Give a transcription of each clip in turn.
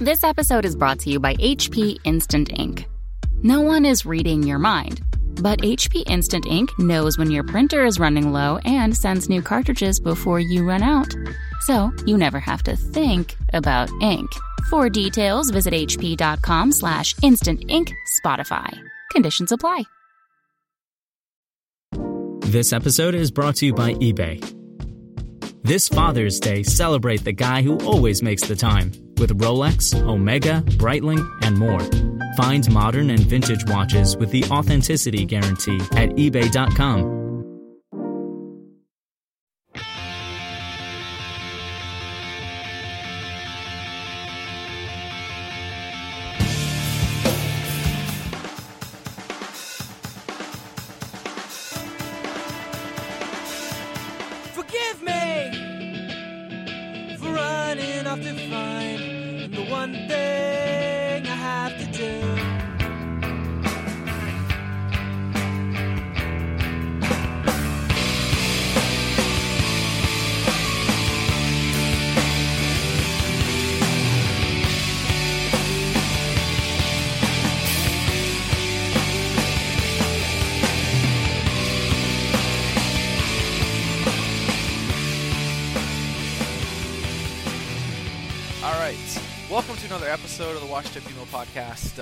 This episode is brought to you by HP Instant Ink. No one is reading your mind, but HP Instant Ink knows when your printer is running low and sends new cartridges before you run out. So you never have to think about ink. For details, visit hp.com slash instant ink Spotify. Conditions apply. This episode is brought to you by eBay. This Father's Day, celebrate the guy who always makes the time with Rolex, Omega, Breitling, and more. Find modern and vintage watches with the authenticity guarantee at eBay.com.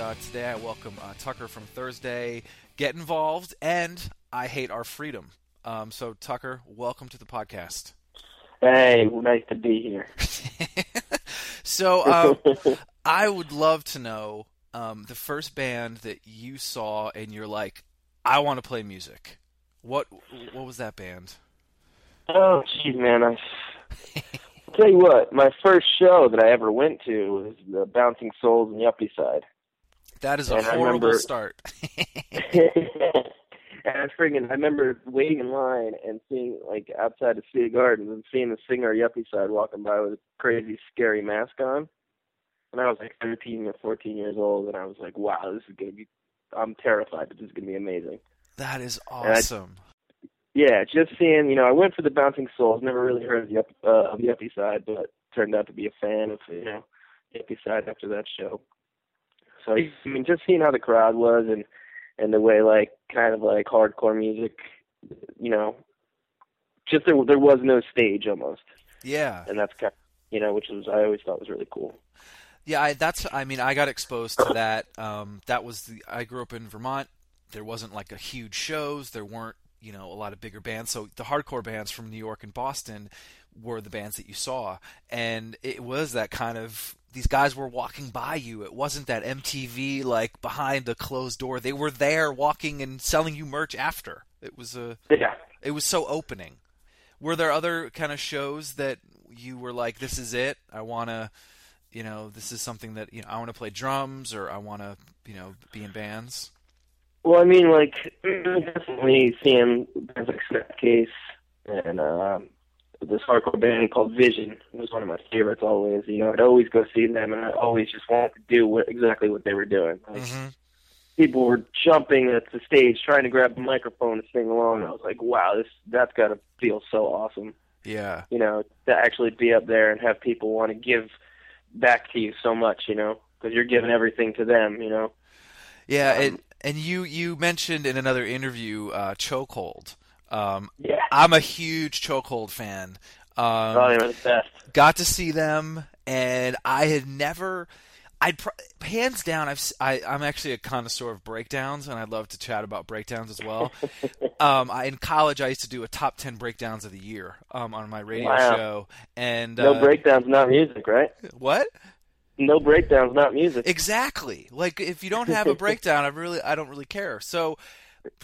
Uh, today I welcome uh, Tucker from Thursday. Get involved, and I hate our freedom. Um, so, Tucker, welcome to the podcast. Hey, nice to be here. so, um, I would love to know um, the first band that you saw, and you're like, I want to play music. What What was that band? Oh, jeez, man. I I'll tell you what. My first show that I ever went to was the Bouncing Souls in the Uppy Side. That is a And horrible remember- start. and I freaking. I remember waiting in line and seeing like outside of City Gardens and seeing the singer Yuppie Side walking by with a crazy, scary mask on. And I was like 13 or 14 years old, and I was like, "Wow, this is gonna be." I'm terrified that this is gonna be amazing. that is I- awesome. Yeah, just seeing, you know, I went for the Bouncing Souls. Never really heard of the, uh, of the Uppy Side, but turned out to be a fan of, you know, the Uppy Side after that show. So, I mean, just seeing how the crowd was and and the way, like, kind of like hardcore music, you know, just there there was no stage almost, Yeah. and that's kind, of, you know, which was I always thought was really cool. Yeah, I, that's. I mean, I got exposed to that. Um, that was the. I grew up in Vermont. There wasn't like a huge shows. There weren't you know a lot of bigger bands. So the hardcore bands from New York and Boston were the bands that you saw, and it was that kind of. These guys were walking by you. It wasn't that MTV like behind the closed door. They were there walking and selling you merch after. It was a. Yeah. It was so opening. Were there other kind of shows that you were like, "This is it. I want to." you know, this is something that you know I want to play drums or I want to you know be in bands. Well, I mean, like definitely seeing bands like Snapcase and um, this hardcore band called Vision was one of my favorites. Always, you know, I'd always go see them, and I always just wanted to do what, exactly what they were doing. Like, Mm-hmm. People were jumping at the stage, trying to grab the microphone and sing along. I was like, wow, this that's got to feel so awesome. Yeah, You know, to actually be up there and have people want to give back to you so much. You know, because you're giving everything to them. You know. yeah, Um, and and you you mentioned in another interview uh, Chokehold. Um, Yeah. I'm a huge Chokehold fan. Um, oh, they were the best. got to see them, and I had never. I'd pr- hands down. I've I, am actually a connoisseur of breakdowns, and I'd love to chat about breakdowns as well. um, I, in college, I used to do a top ten breakdowns of the year um, on my radio Wow. show, and No uh, breakdowns, not music, right? What? No breakdowns, not music. Exactly. Like if you don't have a breakdown, I really I don't really care. So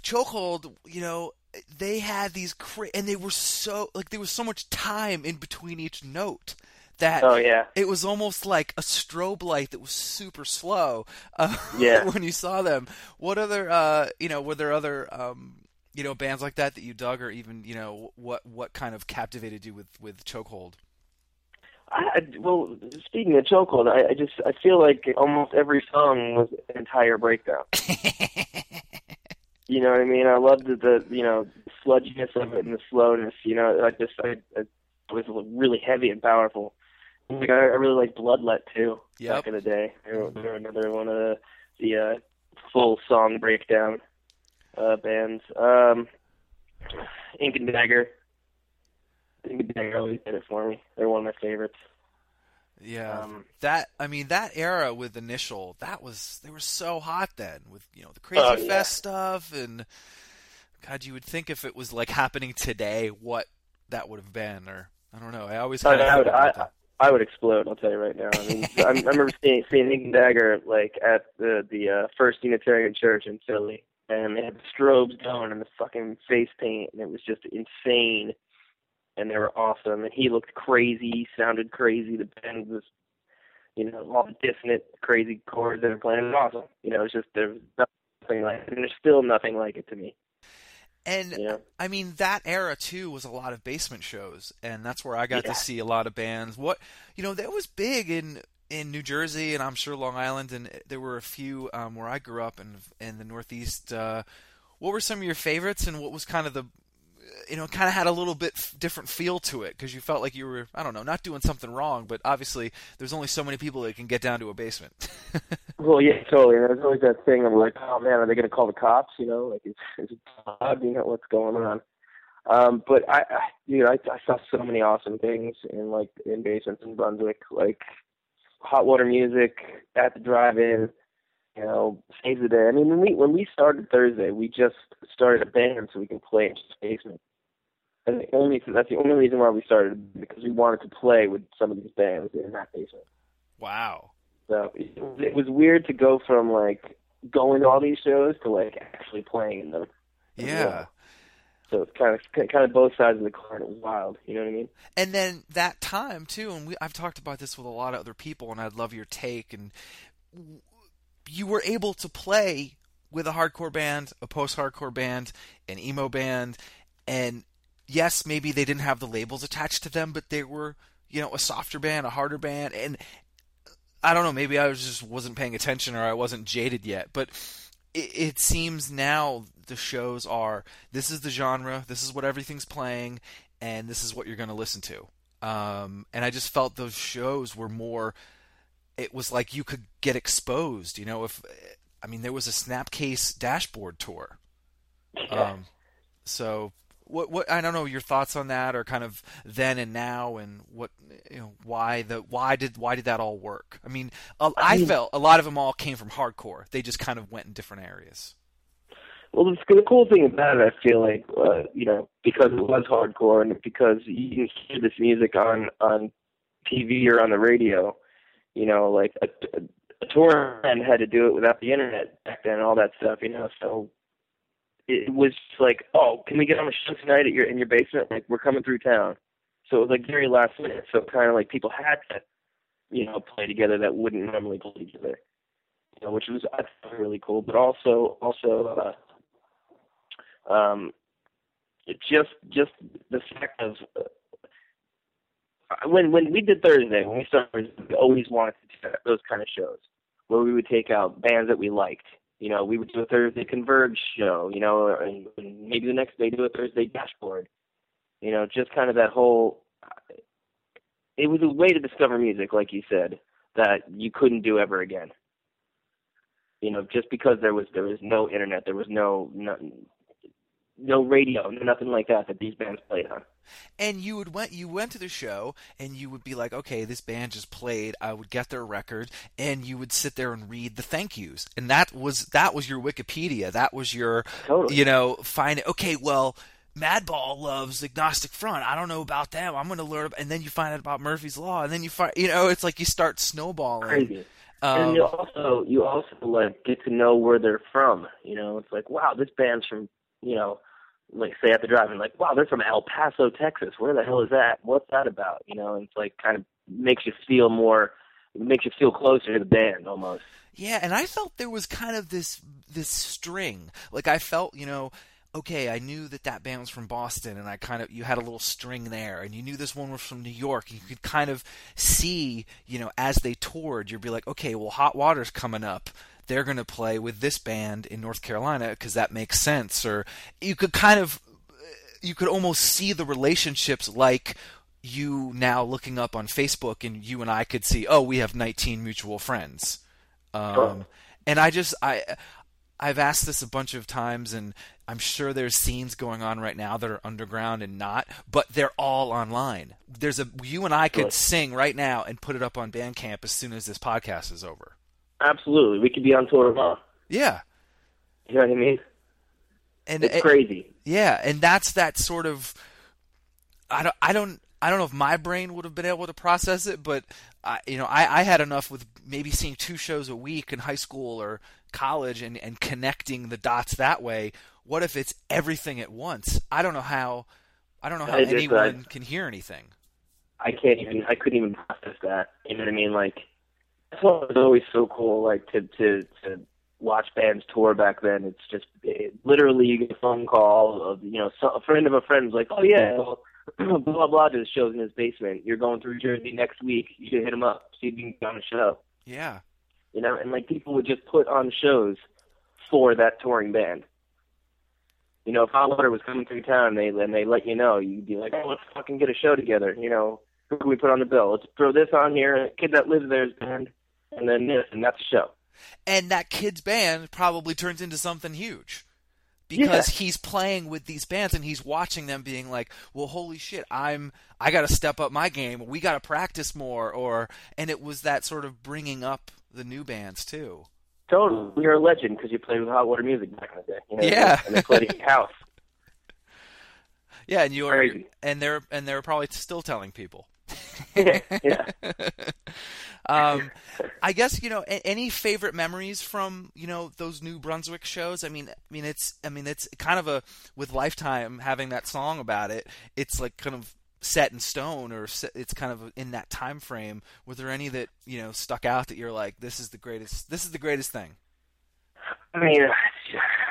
chokehold, you know, they had these cra- and they were so like there was so much time in between each note that Oh yeah. it was almost like a strobe light that was super slow uh, Yeah. when you saw them. What other, uh, you know, were there other, um, you know, bands like that that you dug, or even, you know, what what kind of captivated you with with Chokehold? I, well, speaking of chokehold, I, I just I feel like almost every song was an entire breakdown. you know what I mean? I loved the, the you know sludginess of it and the slowness. You know, I just I, I it was really heavy and powerful, Like I, I really like Bloodlet too. Yep. Back in the day, they were, they were another one of the the uh, full song breakdown uh, bands. Um, Ink and Dagger. Ink and Dagger always did it for me. They're one of my favorites. Yeah, Um, that I mean that era with Initial, that was they were so hot then with you know the Krazy Oh, yeah. Fest stuff and God, you would think if it was like happening today, what that would have been, or I don't know. I always I, of I would, I. I would explode. I'll tell you right now. I mean, I, I remember seeing seeing Ink and Dagger like at the the uh, First Unitarian Church in Philly, and they had the strobes going and the fucking face paint, and it was just insane. And they were awesome. And he looked crazy. Sounded crazy. The band was, you know, all the dissonant, crazy chords they were playing. It was awesome. You know, it's just there's nothing like it, and there's still nothing like it to me. And know. I mean that era too was a lot of basement shows, and that's where I got Yeah. to see a lot of bands. What you know, that was big in in New Jersey, and I'm sure Long Island, and there were a few um, where I grew up in in the Northeast. Uh, what were some of your favorites, and what was kind of the you know, kind of had a little bit different feel to it because you felt like you were, I don't know, not doing something wrong, but obviously there's only so many people that can get down to a basement. Well, yeah, totally. And there's always that thing of like, oh man, are they going to call the cops? You know, like it's it's odd, you know what's going on. Um, but I, I dude, I, I saw so many awesome things in like in basements in Brunswick, like hot water music at the drive-in. You know, save the day. I mean, when we when we started Thursday, we just started a band so we can play in just basement. And the only that's the only reason why we started because we wanted to play with some of these bands in that basement. wow. So it was- it was weird to go from like going to all these shows to like actually playing in them. Yeah. So it's kind of kind of both sides of the coin. Wild. You know what I mean? and then that time too and we, i've talked about this with a lot of other people and i'd love your take and you were able to play with a hardcore band a post-hardcore band an emo band and yes maybe they didn't have the labels attached to them but they were you know a softer band a harder band and i don't know maybe i was just wasn't paying attention or i wasn't jaded yet but it, it seems now the shows are this is the genre this is what everything's playing and this is what you're going to listen to. Um, and I just felt those shows were more. It was like you could get exposed. You know, if I mean there was a Snapcase dashboard tour. Um, so what what I don't know your thoughts on that, or kind of then and now, and what you know why the why did why did that all work? I mean, a, I felt a lot of them all came from hardcore. They just kind of went in different areas. Well, the, the cool thing about it, I feel like, uh, you know, because it was hardcore and because you can hear this music on on TV or on the radio, you know, like a, a, tour band had to do it without the internet back then and all that stuff, you know. So it was like, oh, can we get on a show tonight at your in your basement? Like we're coming through town. So it was like very last minute. So kind of like people had to, you know, play together that wouldn't normally play together. You know, which was I thought really cool. But also also. uh um, just just the fact of uh, when when we did Thursday when we started, we always wanted to do those kind of shows where we would take out bands that we liked. You know, we would do a Thursday Converge show. You know, and, maybe the next day do a Thursday Dashboard. You know, just kind of that whole. Uh, it was a way to discover music, like you said, that you couldn't do ever again. You know, just because there was there was no internet, there was no, no no radio, no nothing like that that these bands played on. and you would went you went to the show and you would be like okay this band just played i would get their record and you would sit there and read the thank yous and that was that was your wikipedia that was your Totally. you know find okay well madball loves agnostic front i don't know about them i'm going to learn and then you find out about murphy's law and then you find you know it's like you start snowballing Crazy. um, and you also you also like get to know where they're from. You know, it's like wow, this band's from you know, like say at the drive-in, like wow, they're from El Paso, Texas. Where the hell is that? What's that about? You know, and it's like kind of makes you feel more, makes you feel closer to the band almost. Yeah, and I felt there was kind of this this string. Like I felt, you know, okay, I knew that that band was from Boston, and I kind of you had a little string there, and you knew this one was from New York. And You could kind of see, you know, as they toured, you'd be like, okay, well, Hot Water's coming up. They're going to play with this band in North Carolina because that makes sense. Or you could kind of, you could almost see the relationships like you now looking up on Facebook and you and I could see, oh, we have 19 mutual friends. Um, Sure. and I just I I've asked this a bunch of times and I'm sure there's scenes going on right now that are underground and not, but they're all online. There's a you and I could Sure. sing right now and put it up on Bandcamp as soon as this podcast is over. Absolutely, we could be on tour tomorrow. Yeah. You know what I mean? And It's it- crazy. Yeah, and that's that sort of I don't I don't I don't know if my brain would have been able to process it, but I you know, I, I had enough with maybe seeing two shows a week in high school or college and, and connecting the dots that way. What if it's everything at once? I don't know how I don't know how just, uh, anyone can hear anything. I can't even. I couldn't even process that. You know what I mean? Like that's what was always so cool. Like to to to watch bands tour back then. It's just it, literally you get a phone call of you know so, a friend of a friend's like, oh yeah, well, blah blah blah does shows in his basement. You're going through Jersey next week. You should hit him up. See if you can get on a show. Yeah. You know, and like people would just put on shows for that touring band. You know, if Hot Water was coming through town, they and they let you know, you'd be like, "Oh, let's fucking get a show together." You know, who can we put on the bill? Let's throw this on here. A kid that lives there's band, and then this, and that's a show. and that kid's band probably turns into something huge because he's playing with these bands and he's watching them being like well holy shit i'm i got to step up my game we got to practice more or and it was that sort of bringing up the new bands too Totally, you're a legend because you played with Hot Water Music back in the day. You know, Yeah. and they played at your house. yeah and you are Crazy. and they're and they're probably still telling people yeah. um, I guess you know a- any favorite memories from you know those New Brunswick shows. I mean, I mean it's I mean it's kind of a with Lifetime having that song about it. It's like kind of set in stone, or se- it's kind of in that time frame. Were there any that you know stuck out that you're like, this is the greatest? This is the greatest thing. I mean,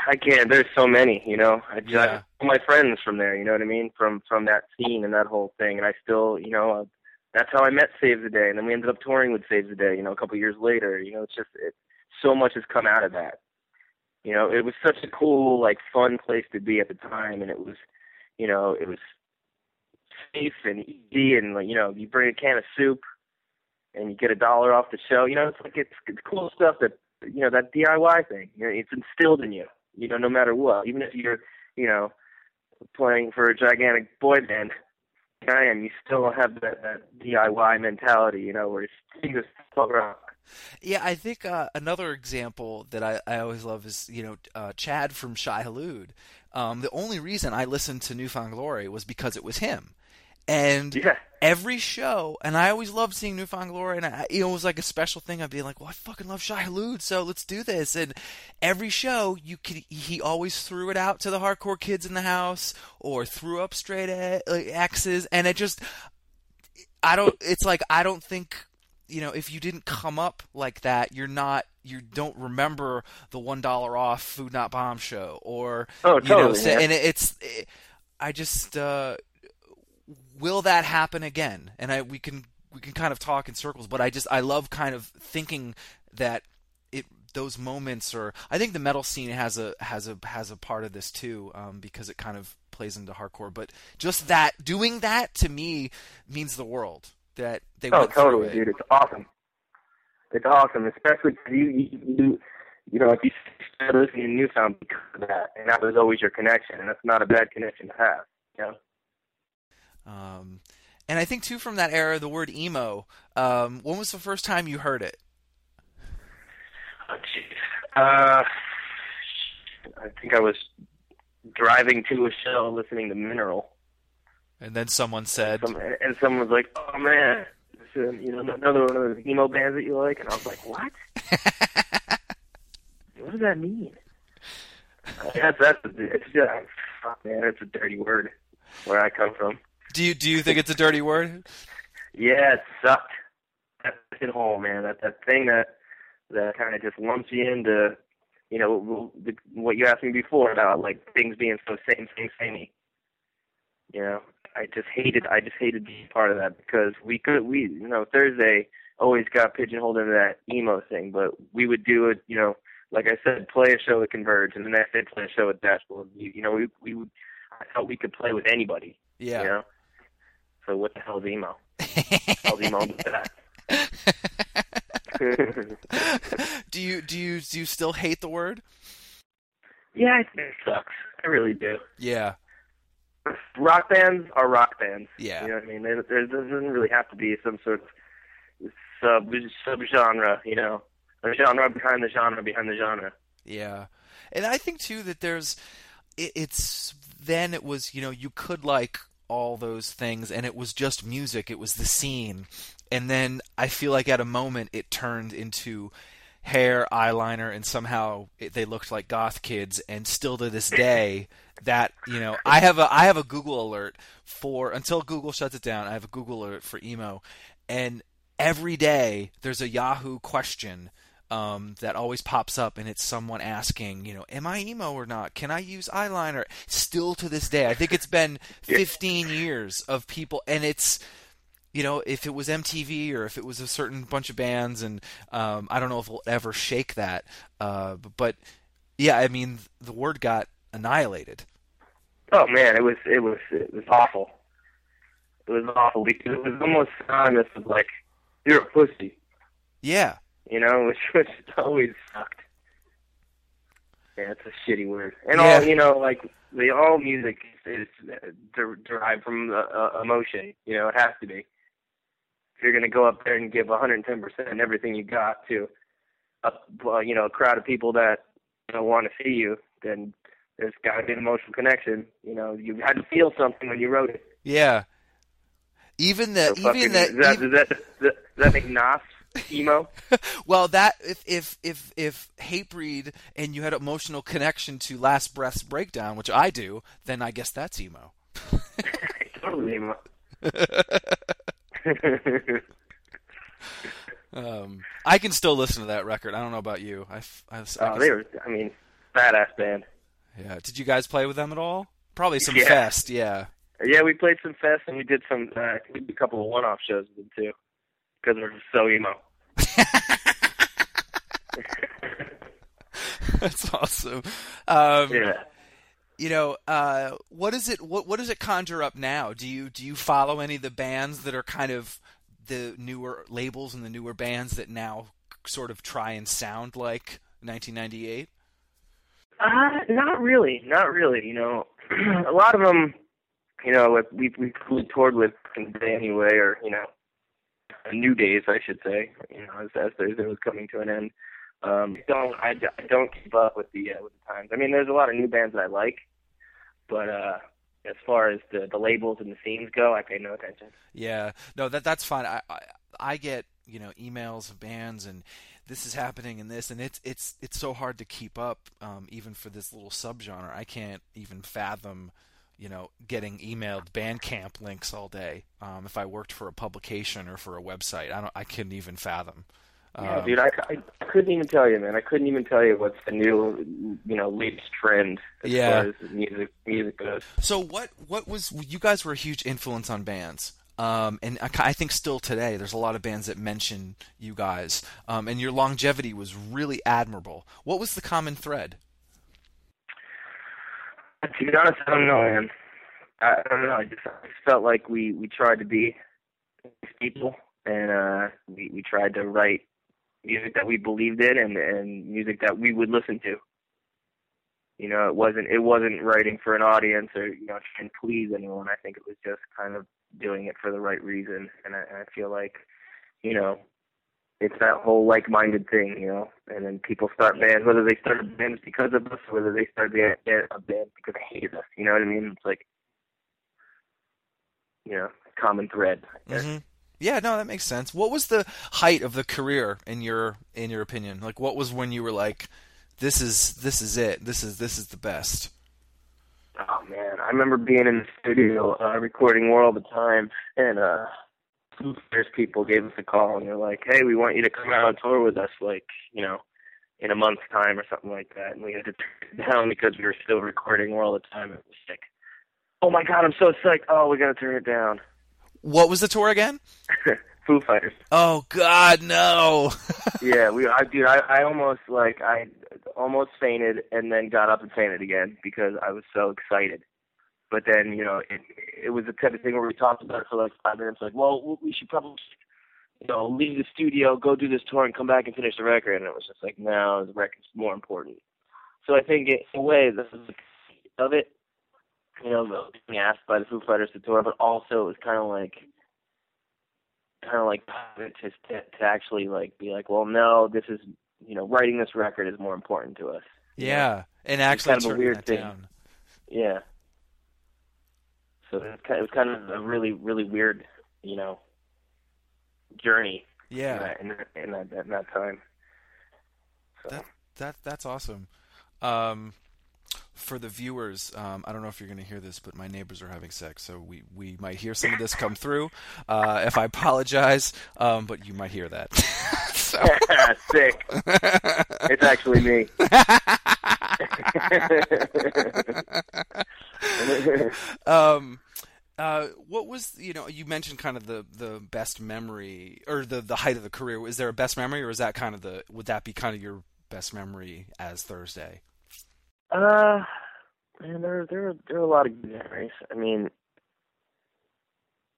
I can't. There's so many, you know. I just Yeah. all my friends from there, you know what I mean, from from that scene and that whole thing, and I still, you know, uh, that's how I met Save the Day, and then we ended up touring with Save the Day, you know, a couple years later. You know, it's just it, so much has come out of that. You know, it was such a cool, like, fun place to be at the time, and it was, you know, it was safe and easy, and like, you know, you bring a can of soup, and you get a dollar off the show. You know, it's like it's, it's cool stuff that you know that DIY thing. You know, it's instilled in you. You know, no matter what, even if you're, you know, playing for a gigantic boy band, I am, you still have that, that DIY mentality. You know, where it's things are punk rock. Yeah, I think uh, another example that I, I always love is you know uh, Chad from Shai Hulud. Um, the only reason I listened to New Found Glory was because it was him, and Yeah. every show, and I always loved seeing New Found Glory, and I, it was like a special thing. I'd be like, "Well, I fucking love Shai Hulud, so let's do this." And every show, you could, he always threw it out to the hardcore kids in the house, or threw up straight a- like, X's, and it just, I don't. It's like I don't think, you know, if you didn't come up like that, you're not. You don't remember the one dollar off Food Not Bomb show, or Oh, you know, totally, so- and it, it's. It, I just. Uh, will that happen again? And I we can we can kind of talk in circles, but I just I love kind of thinking that it those moments or I think the metal scene has a has a has a part of this too um, because it kind of plays into hardcore. But just that doing that to me means the world that they Oh, totally, it. dude. It's awesome. It's awesome, especially you, you, you, you know, if you started listening to new sound because of that, and that was always your connection, and that's not a bad connection to have. You know? Um, and I think too from that era, the word emo. Um, when was the first time you heard it? Oh, jeez. Uh, I think I was driving to a show listening to Mineral, And then someone said, Some, and someone was like, "Oh man, this is, you know another one of those emo bands that you like," and I was like, "What? what does that mean?" That's that's it's just fuck, man, it's a dirty word where I come from. "Do you do you think it's a dirty word?" Yeah, it sucked. That hit home, man. That that thing that that kind of just lumps you into, you know, the, what you asked me before about like things being so same, same, samey. You know, I just hated. I just hated being part of that because we could, we, you know, Thursday always got pigeonholed into that emo thing, but we would do it, you know, like I said, play a show at Converge, and the next day play a show at Dashboard. You, you know, we we would. I felt we could play with anybody. Yeah. You know? So what the hell's emo? hell's emo that? do you do you do you still hate the word? Yeah, I think it sucks. I really do. Yeah. Rock bands are rock bands. Yeah. You know what I mean? There, there doesn't really have to be some sort of sub sub genre, you know, a genre behind the genre behind the genre. Yeah, and I think too that there's, it, it's then it was you know you could like all those things and it was just music, it was the scene, and then I feel like at a moment it turned into hair, eyeliner, and somehow it, they looked like goth kids. And still to this day, that you know, I have a I have a Google alert for until Google shuts it down. I have a Google alert for emo, and every day there's a Yahoo question. Um, that always pops up, and it's someone asking, you know, am I emo or not? Can I use eyeliner? Still to this day, I think it's been 15 years of people, and it's you know, if it was MTV or if it was a certain bunch of bands, and um, I don't know if we'll ever shake that. Uh, but yeah, I mean, the word got annihilated. Oh man, it was it was it was awful. It was awful because it was almost synonymous with like you're a pussy. Yeah. You know, which which always sucked. Yeah, it's a shitty word. And Yeah. all you know, like the all music is der- derived from uh, uh, emotion. You know, it has to be. If you're going to go up there and give 110 percent everything you got to, a well, you know, a crowd of people that you know want to see you, then there's got to be an emotional connection. You know, you had to feel something when you wrote it. Yeah. Even the So even that, that, even- does that, does that, does that make Nas emo? well that if if if if Hatebreed and you had emotional connection to Last Breath's breakdown, which I do, then I guess that's emo. totally emo. Um, I can still listen to that record. I don't know about you. I, I, I oh, can they were. I mean, badass band. Yeah. Did you guys play with them at all? Probably some Yeah. fest. Yeah. Yeah, we played some fest and we did some. Uh, we did a couple of one-off shows with them too, because we're so emo. That's awesome. Um, Yeah. You know, uh, what is it? What what does it conjure up now? Do you do you follow any of the bands that are kind of the newer labels and the newer bands that now sort of try and sound like 1998? Uh, not really, not really. You know, a lot of them, you know, we we we toured with anyway, or you know, New Days, I should say. You know, as as Thursday was coming to an end. Um, don't I, I don't keep up with the uh, with the times. I mean, there's a lot of new bands that I like, but uh, as far as the the labels and the scenes go, I pay no attention. Yeah, no, that that's fine. I, I I get you know emails of bands and this is happening and this and it's it's it's so hard to keep up um, even for this little subgenre. I can't even fathom you know getting emailed Bandcamp links all day. Um, if I worked for a publication or for a website, I don't I couldn't even fathom. Yeah, Um, dude, I, I, I couldn't even tell you, man. I couldn't even tell you what's the new, you know, latest trend as Yeah. far as music music goes. So what what was you guys were a huge influence on bands. Um, and I, I think still today, there's a lot of bands that mention you guys, um, and your longevity was really admirable. What was the common thread? To be honest, I don't know, man. I, don't know. I just, I just felt like we we tried to be people, and uh, we we tried to write music that we believed in, and and music that we would listen to. You know, it wasn't it wasn't writing for an audience or you know trying to please anyone. I think it was just kind of doing it for the right reason, and I, and I feel like, you know, it's that whole like-minded thing, you know. And then people start bands, whether they started bands because of us, or whether they started a band, because they hated us. You know what I mean? It's like, you know, common thread. I guess. hmm Yeah, no, that makes sense. What was the height of the career in your in your opinion? Like, what was when you were like, this is this is it. This is this is the best. Oh man, I remember being in the studio uh, recording War all the time, and uh, Foo Fighters people gave us a call, and they're like, "Hey, we want you to come out on tour with us, like, you know, in a month's time or something like that." And we had to turn it down because we were still recording all the time. It was like, "Oh my god, I'm so psyched! Oh, we gotta turn it down." What was the tour again? Foo Fighters. Oh God, no! yeah, we. I dude, I, I almost like I almost fainted and then got up and fainted again because I was so excited. But then you know it it was the type of thing where we talked about it for like five minutes, like, well, we should probably you know leave the studio, go do this tour, and come back and finish the record. And it was just like, no, the record's more important. So I think in a way this is of it, you know, being asked by the Foo Fighters to tour, but also it was kind of like kind of like to, to to actually like be like, well, no, this is you know, writing this record is more important to us. Yeah, and actually kind of a weird thing. down. Yeah. So it was kind it was kind of a really really weird, you know, journey. Yeah, In that in that, in that, in that time. So. That that that's awesome. Um, for the viewers, um, I don't know if you're going to hear this, but my neighbors are having sex, so we, we might hear some of this come through. Uh, if I apologize, um, but you might hear that. so, Sick. It's actually me. um, uh, what was you know you mentioned kind of the the best memory or the the height of the career? Is there a best memory, or is that kind of the would that be kind of your best memory as Thursday? Uh, man, there there there are a lot of good memories. I mean,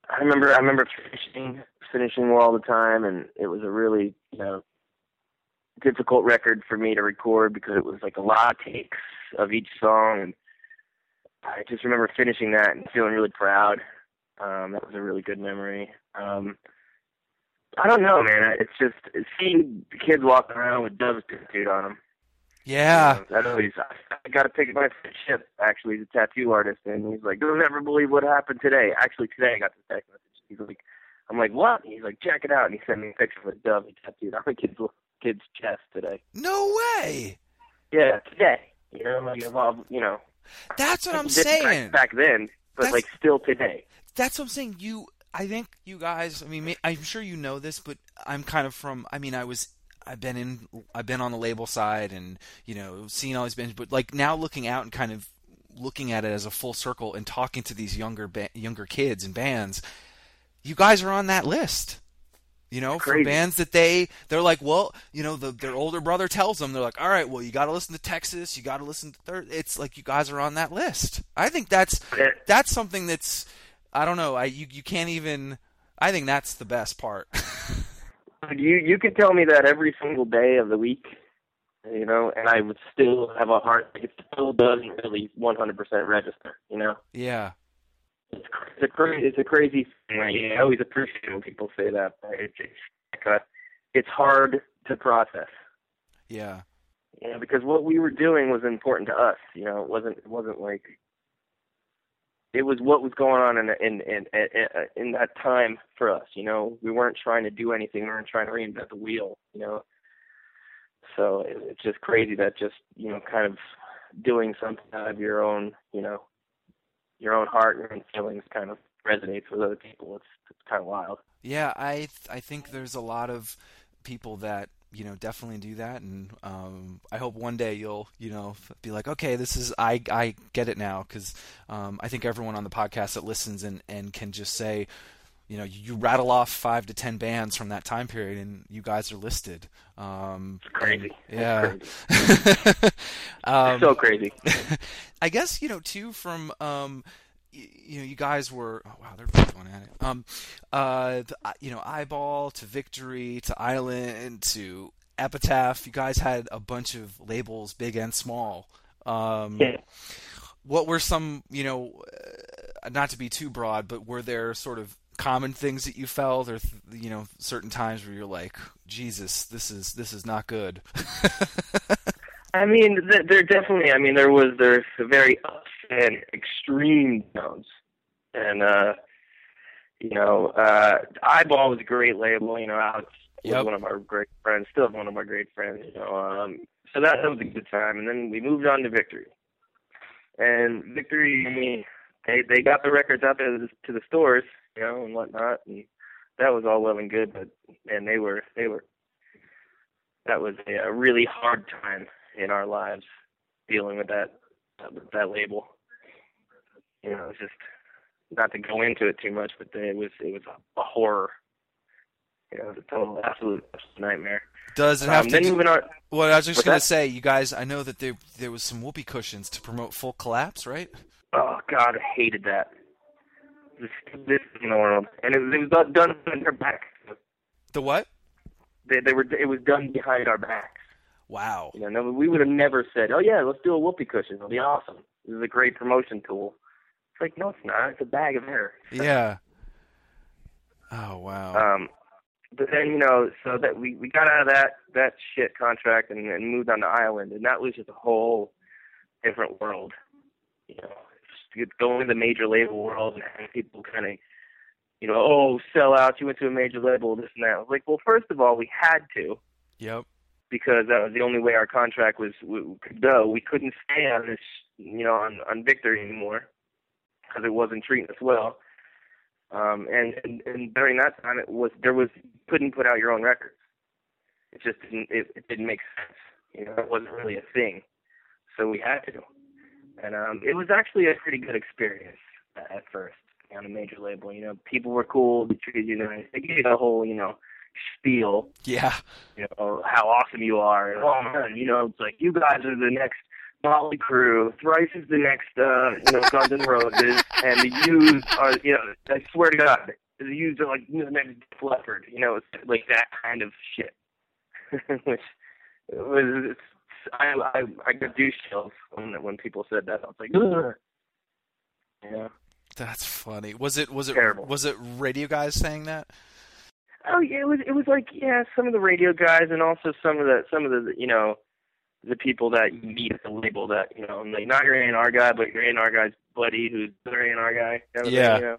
I remember I remember finishing finishing all the time, and it was a really you know difficult record for me to record because it was like a lot of takes of each song, and I just remember finishing that and feeling really proud. Um, that was a really good memory. Um, I don't know, man. It's just seeing the kids walking around with doves tattooed on them. Yeah, I know he's. I got to pick my ship. Actually, he's a tattoo artist, and he's like, "You'll never believe what happened today." Actually, today I got the text message. He's like, "I'm like, what?" He's like, "Check it out," and he sent me a picture of a dove he tattooed on the kid's kid's chest today. no way. Yeah, today. You know, like evolved. You know, That's what I'm saying. back then, but That's- like still today. That's what I'm saying. You, I think you guys. I mean, I'm sure you know this, but I'm kind of from. I mean, I was. I've been in. I've been on the label side, and you know, seeing all these bands. But like now, looking out and kind of looking at it as a full circle and talking to these younger ba- younger kids and bands, you guys are on that list. You know, for bands that they they're like, well, you know, the, their older brother tells them they're like, all right, well, you got to listen to Texas, you got to listen to third. It's like you guys are on that list. I think that's that's something that's I don't know. I you you can't even. I think that's the best part. You you could tell me that every single day of the week, you know, and I would still have a heart. It still doesn't really 100% register, you know. yeah, it's, it's a crazy, it's a crazy thing. I always appreciate when people say that. But it's it's like a, it's hard to process, yeah, you know, because what we were doing was important to us. You know, it wasn't it wasn't like it was what was going on in in in in, in that time for us. You know, we weren't trying to do anything. We weren't trying to reinvent the wheel. You know, so it, it's just crazy that just you know kind of doing something out of your own you know your own heart, your own feelings kind of resonates with other people. It's it's kind of wild. yeah. I th- I think there's a lot of people that you know definitely do that, and um, I hope one day you'll you know be like, okay, this is I I get it now because um, I think everyone on the podcast that listens and and can just say. You know, you rattle off five to ten bands from that time period, and you guys are listed. Um, It's crazy. and- yeah. It's crazy. um, so crazy. I guess you know too from um y- you know you guys were oh wow they're both going at it um uh the, uh, you know eyeball to victory to island to epitaph you guys had a bunch of labels big and small um Yeah. what were some you know uh, not to be too broad but were there sort of common things that you felt or you know certain times where you're like jesus this is this is not good I mean, there definitely. I mean, there was there's very ups and extreme downs, and uh, you know, uh, Eyeball was a great label. You know, Alex was one of our great friends, still one of my great friends. You know, um, so that, that was a good time. And then we moved on to Victory, and Victory, I mean, they they got the records out there to the stores, you know, and whatnot, and that was all well and good. But and they were they were that was a, really hard time in our lives dealing with that with that label. You know, it's just not to go into it too much, but it was it was a, a horror. You know, it was a total absolute nightmare. does it have Um, to then do- moving Well, I was just gonna that? say, you guys. I know that there there was some whoopee cushions to promote full collapse, right? oh God, I hated that. Thing in the world, and it, it was done behind our backs. The what? They, they were. It was done behind our backs. Wow. You know, no, we would have never said, "Oh yeah, let's do a whoopee cushion. It'll be awesome. This is a great promotion tool." It's like, no, it's not. It's a bag of hair. Yeah. Oh wow. Um, but then you know, so that we we got out of that that shit contract and, and moved on to Island, and that was just a whole different world. You know, going to the major label world and having people kind of, you know, oh, sell out. You went to a major label, this and that. I was like, well, first of all, we had to yep. because that was the only way our contract was w- could go. We couldn't stay on this, you know, on on Victory anymore because it wasn't treating us well. Um, and, and and during that time, it was there was couldn't put out your own records. It just didn't it, it didn't make sense. You know, it wasn't really a thing. So we had to, and um, it was actually a pretty good experience at first on a major label. You know, people were cool. They treated you nice. They gave you the whole, you know, spiel Yeah. you know, how awesome you are. And, oh man, you know, it's like you guys are the next Motley Crue. Thrice is the next, uh, you know, Guns N' Roses, and the Used are, you know, I swear to God, the Used are like you know, the next Def Leppard. You know, it's like that kind of shit. Which was, it's, I, I, I got douche chills when when people said that. I was like, Ugh. yeah. That's funny. Was it was it Terrible. was it radio guys saying that? Oh yeah, it was it was like yeah, some of the radio guys and also some of the some of the you know the people that you meet at the label that you know like not your A and R guy, but your A and R guy's buddy who's their A and R guy. kind of Yeah. Thing, you know?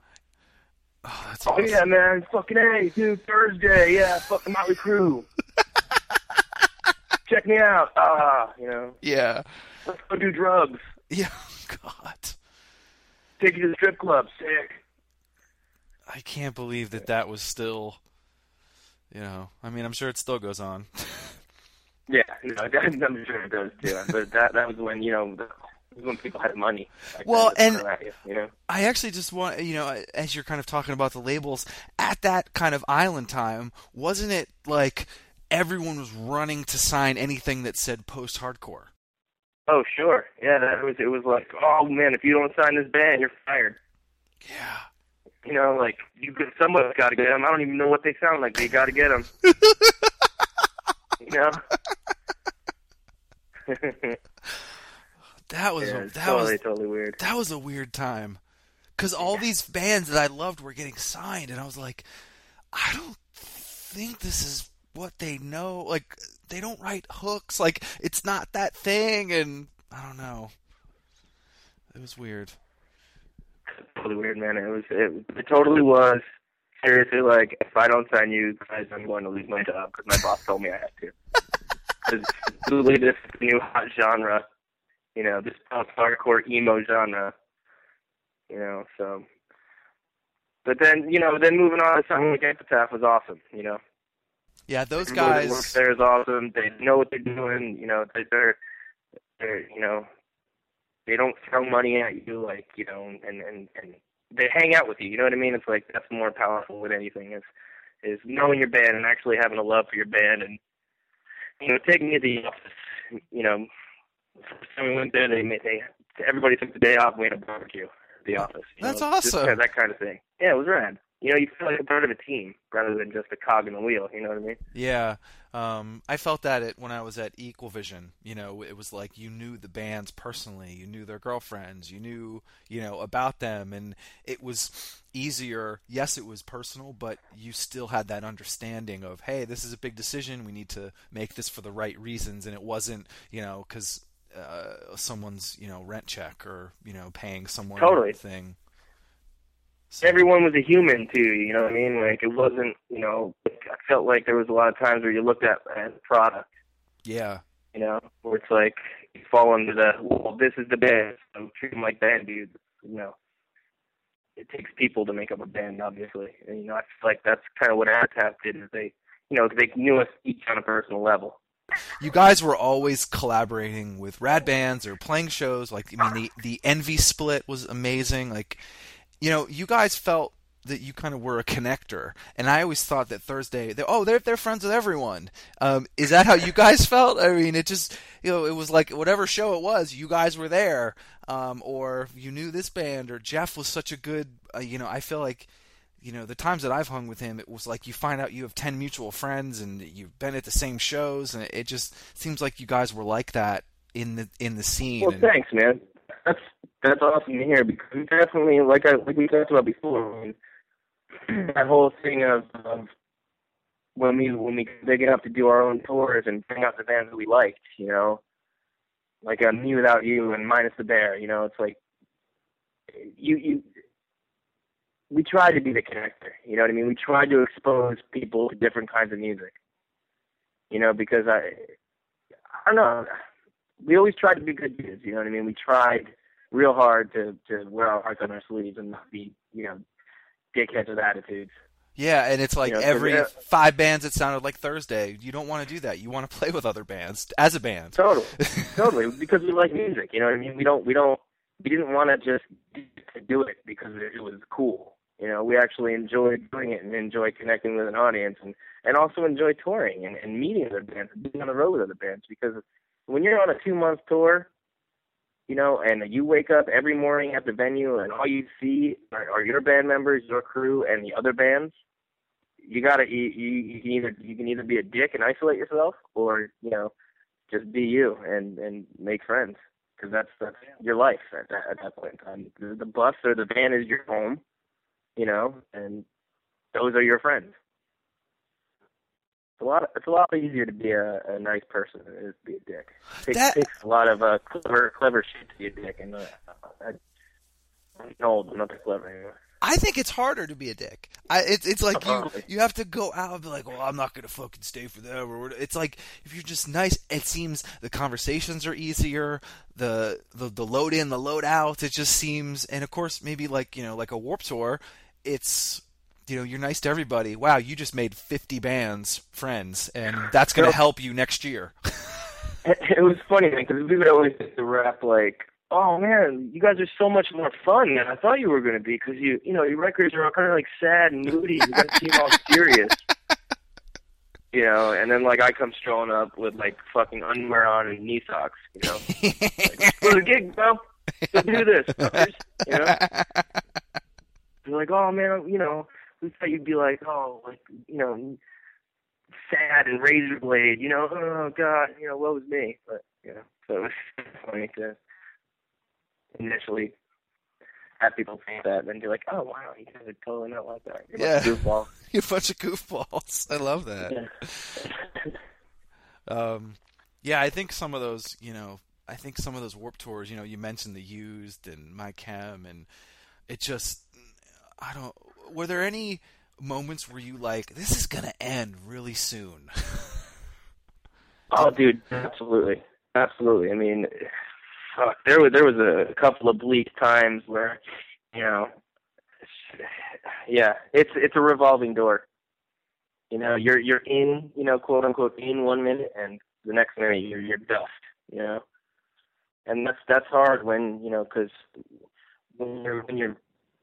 Oh, that's Oh awesome. yeah, man, fucking A, dude, Thursday, yeah, fucking Motley Crue. Check me out. Ah, you know, Yeah. let's go do drugs. Yeah. God. Take you to the strip club. Sick. I can't believe that that was still. You know, I mean, I'm sure it still goes on. Yeah, no, I'm sure it does too. But that that was when you know the, when people had money. Like, Well, and- you, you know. I actually just want, you know, as you're kind of talking about the labels, at that kind of island time, wasn't it like everyone was running to sign anything that said post hardcore? Oh sure, yeah. That was it. Was like, oh man, if you don't sign this band, you're fired. Yeah. You know, like you somebody's got to get them. I don't even know what they sound like. but you got to get them. you know. That was yeah, a, that totally was totally weird. that was a weird time. Cuz all these bands that I loved were getting signed and I was like, I don't think this is what they know. Like they don't write hooks. Like it's not that thing and I don't know. It was weird. Totally weird, man. It was. It, it totally was. Seriously, like if I don't sign you guys, I'm going to lose my job because my boss told me I had to. Because this new hot genre. You know, this post-hardcore emo genre. You know, so. But then, you know, then moving on to something like Epitaph was awesome. You know, Yeah, those Everybody that works guys there is awesome. They know what they're doing. You know, they- they're, they're, you know, they don't throw money at you like, you know, and and and they hang out with you. You know what I mean? It's like that's more powerful than anything. Is is knowing your band and actually having a love for your band and you know taking it to the office. You know, first time we went there, they made they everybody took the day off and we had a barbecue at the office. That's know, awesome. kinda that kind of thing. Yeah, it was rad. You know, you feel like a part of a team rather than just a cog in the wheel. You know what I mean? Yeah, um, I felt that it when I was at Equal Vision. You know, it was like you knew the bands personally, you knew their girlfriends, you knew you know about them, and it was easier. Yes, it was personal, but you still had that understanding of, hey, this is a big decision. We need to make this for the right reasons, and it wasn't, you know, because uh, someone's you know rent check or you know paying someone Totally. thing. So- everyone was a human too. You know what I mean? Like it wasn't. You know, I felt like there was a lot of times where you looked at as a product. Yeah, You know, where it's like you fall into the well, this is the band, so treat them like band dude. You know, it takes people to make up a band, obviously. And you know, I feel like that's kind of what Epitaph did. Is they, you know, they knew us each on a personal level. you guys were always collaborating with rad bands or playing shows like i mean the the envy split was amazing like you know you guys felt that you kind of were a connector, and I always thought that Thursday, oh, they're they're friends with everyone. Um, is that how you guys felt? I mean, it just you know, it was like whatever show it was, you guys were there, um, or you knew this band, or Geoff was such a good, uh, you know, I feel like. You know, the times that I've hung with him, it was like you find out you have 10 mutual friends and you've been at the same shows, and it just seems like you guys were like that in the in the scene. Well, and, thanks, man. That's that's awesome to hear because definitely, like I like we talked about before, I mean, that whole thing of, of when we when we big enough to do our own tours and bring out the bands that we liked, you know, like a mewithoutYou and Minus the Bear, you know, it's like you you we try to be the connector, you know what I mean? We try to expose people to different kinds of music, you know, because I I don't know, we always tried to be good dudes, you know what I mean? We tried real hard to to wear our hearts on our sleeves and not be, you know, dickheads with attitudes. Yeah, and it's like You know, every it- uh, five bands it sounded like Thursday. You don't want to do that. You want to play with other bands as a band. Totally, totally. Because we like music, you know what I mean. We don't, we don't, we didn't want to just do it because it was cool. You know, we actually enjoyed doing it and enjoy connecting with an audience, and and also enjoy touring and, and meeting other bands, and being on the road with other bands. Because when you're on a two month tour, you know, and you wake up every morning at the venue, and all you see are, are your band members, your crew, and the other bands. You gotta, you, you, can either you can either be a dick and isolate yourself, or you know, just be you and and make friends because that's that's your life at that at that point in time. The, the bus or the van is your home, you know, and those are your friends. It's a lot. It's a lot easier to be a, a nice person than it is to be a dick. It takes, That- takes a lot of uh, clever clever shit to be a dick, and uh, I, I'm old. I'm not that clever anymore. I think it's harder to be a dick. I, it's it's like you you have to go out and be like, well, I'm not gonna fucking stay for them. Or it's like if you're just nice, it seems the conversations are easier. The the the load in, the load out. It just seems, and of course, maybe like you know, like a warp tour. It's you know, you're nice to everybody. Wow, you just made 50 bands friends, and that's gonna help you next year. it was funny because we would always get the rap like, "Oh man, you guys are so much more fun than I thought you were going to be because you, you know, your records are all kind of like sad and moody. You guys seem all serious." You know, and then like I come strolling up with like fucking underwear on and knee socks. You know, like, for the gig, bro. Let's do this. fuckers," You know, they're like, "Oh man, you know, we thought you'd be like, oh, like you know." sad and razor blade, you know, oh god, you know, what was me? But you know, so it was funny to initially have people think that and then be like, Oh wow, you guys are totally not like that. You're Yeah. goofball. You're a bunch of goofballs. I love that. Yeah. Um, yeah, I think some of those, you know, I think some of those warp tours, you know, you mentioned the used and my chem, and it just, I don't. Were there any moments where you like this is gonna end really soon? Oh dude, absolutely. Absolutely. I mean fuck, there was there was a couple of bleak times where, you know yeah, it's it's a revolving door. You know, you're you're in, you know, quote unquote in one minute and the next minute you're you're dust, you know. And that's that's hard when, you know, cuz when you're when you're